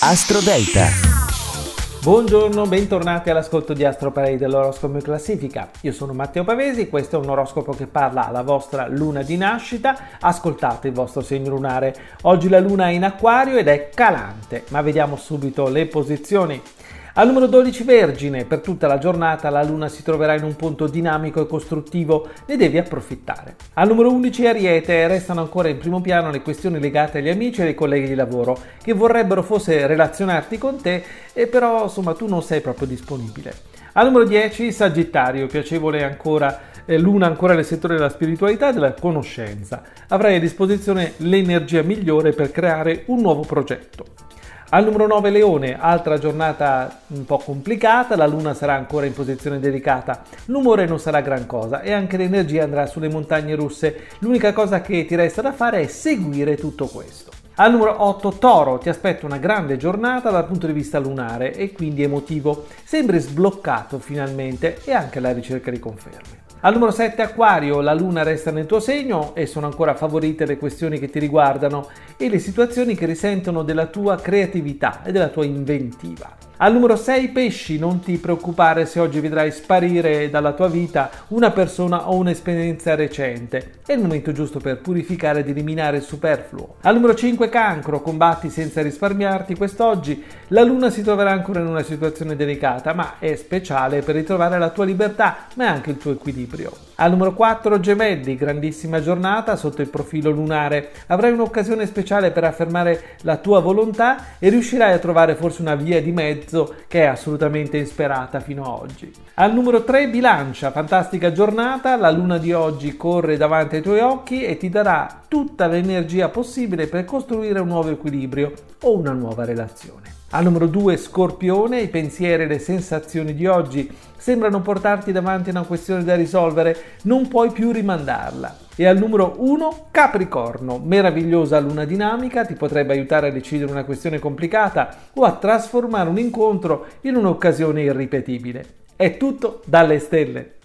Astro Delta. Buongiorno, bentornati all'ascolto di Astro Parade dell'oroscopo classifica. Io sono Matteo Pavesi, questo è un oroscopo che parla alla vostra luna di nascita. Ascoltate il vostro segno lunare. Oggi la luna è in acquario ed è calante, ma vediamo subito le posizioni. Al numero 12 Vergine, per tutta la giornata la Luna si troverà in un punto dinamico e costruttivo, ne devi approfittare. Al numero 11 Ariete, restano ancora in primo piano le questioni legate agli amici e ai colleghi di lavoro, che vorrebbero forse relazionarti con te, e però insomma tu non sei proprio disponibile. Al numero 10 Sagittario, piacevole ancora eh, Luna ancora nel settore della spiritualità e della conoscenza. Avrai a disposizione l'energia migliore per creare un nuovo progetto. Al numero 9 Leone, altra giornata un po' complicata, la luna sarà ancora in posizione delicata, l'umore non sarà gran cosa e anche l'energia andrà sulle montagne russe. L'unica cosa che ti resta da fare è seguire tutto questo. Al numero 8 Toro, ti aspetta una grande giornata dal punto di vista lunare e quindi emotivo. Sembri sbloccato finalmente e anche alla ricerca di conferme. Al numero 7 Aquario, la luna resta nel tuo segno e sono ancora favorite le questioni che ti riguardano e le situazioni che risentono della tua creatività e della tua inventiva. Al numero 6 pesci, non ti preoccupare se oggi vedrai sparire dalla tua vita una persona o un'esperienza recente. È il momento giusto per purificare ed eliminare il superfluo. Al numero 5 cancro, combatti senza risparmiarti quest'oggi. La luna si troverà ancora in una situazione delicata, ma è speciale per ritrovare la tua libertà, ma anche il tuo equilibrio. Al numero 4 gemelli, grandissima giornata sotto il profilo lunare. Avrai un'occasione speciale per affermare la tua volontà e riuscirai a trovare forse una via di mezzo che è assolutamente insperata fino ad oggi. Al numero 3 bilancia, fantastica giornata, la luna di oggi corre davanti ai tuoi occhi e ti darà tutta l'energia possibile per costruire un nuovo equilibrio o una nuova relazione. Al numero 2 Scorpione, i pensieri e le sensazioni di oggi sembrano portarti davanti a una questione da risolvere, non puoi più rimandarla. E al numero 1 Capricorno, meravigliosa luna dinamica, ti potrebbe aiutare a decidere una questione complicata o a trasformare un incontro in un'occasione irripetibile. È tutto dalle stelle.